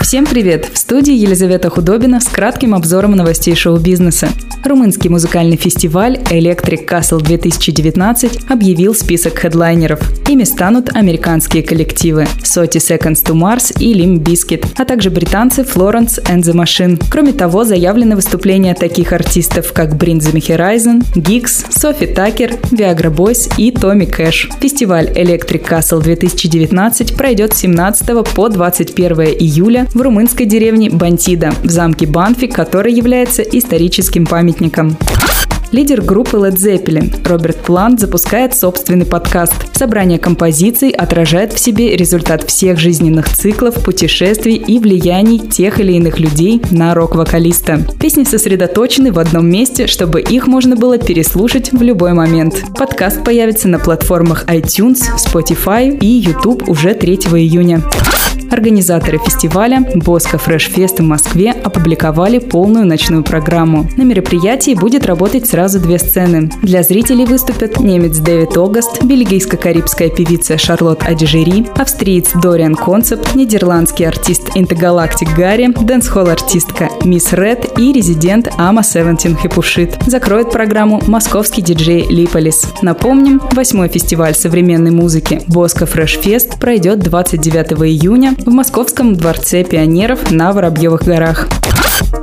Всем привет! В студии Елизавета Худобина с кратким обзором новостей шоу-бизнеса. Румынский музыкальный фестиваль Electric Castle 2019 объявил список хедлайнеров. Ими станут американские коллективы Soti Seconds to Mars и Limp Bizkit, а также британцы Florence and the Machine. Кроме того, заявлены выступления таких артистов, как the Horizon, Giggs, Софи Такер, Viagra Boys и Томми Кэш. Фестиваль Electric Castle 2019 пройдет с 17 по 21 июля в румынской деревне Бантида, в замке Банфи, который является историческим памятником. Лидер группы Led Zeppelin Роберт Плант запускает собственный подкаст. Собрание композиций отражает в себе результат всех жизненных циклов, путешествий и влияний тех или иных людей на рок-вокалиста. Песни сосредоточены в одном месте, чтобы их можно было переслушать в любой момент. Подкаст появится на платформах iTunes, Spotify и YouTube уже 3 июня. Организаторы фестиваля Bosco Fresh Fest в Москве опубликовали полную ночную программу. На мероприятии будет работать сразу две сцены. Для зрителей выступят немец Дэвид Огаст, бельгийско-карибская певица Шарлотт Адиджери, австриец Dorian Concept, нидерландский артист Intergalactic Gary, дэнс-холл-артистка Miss Red и резидент Arma Seventeen Хипушит. Закроет программу московский диджей Lipelis. Напомним, восьмой фестиваль современной музыки Bosco Fresh Fest пройдет 29 июня в Московском дворце пионеров на Воробьевых горах.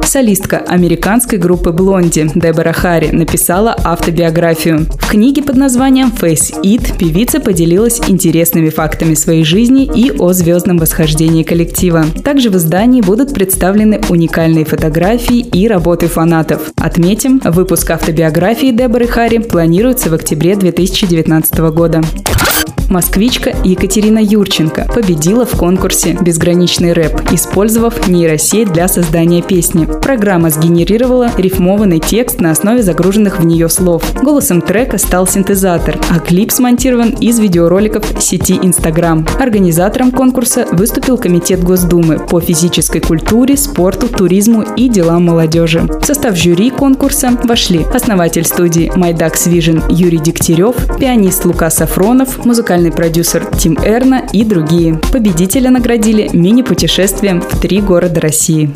Солистка американской группы Блонди Дебора Харри написала автобиографию. В книге под названием Face It певица поделилась интересными фактами своей жизни и о звездном восхождении коллектива. Также в издании будут представлены уникальные фотографии и работы фанатов. Отметим, выпуск автобиографии Деборы Харри планируется в октябре 2019 года. Москвичка Екатерина Юрченко победила в конкурсе «Безграничный рэп», использовав нейросеть для создания песни. Программа сгенерировала рифмованный текст на основе загруженных в нее слов. Голосом трека стал синтезатор, а клип смонтирован из видеороликов сети Instagram. Организатором конкурса выступил Комитет Госдумы по физической культуре, спорту, туризму и делам молодежи. В состав жюри конкурса вошли основатель студии Майдакс Vision Юрий Дегтярев, пианист Лука Сафронов, музыкальный продюсер Тим Эрна и другие. Победителя наградили мини-путешествием в три города России.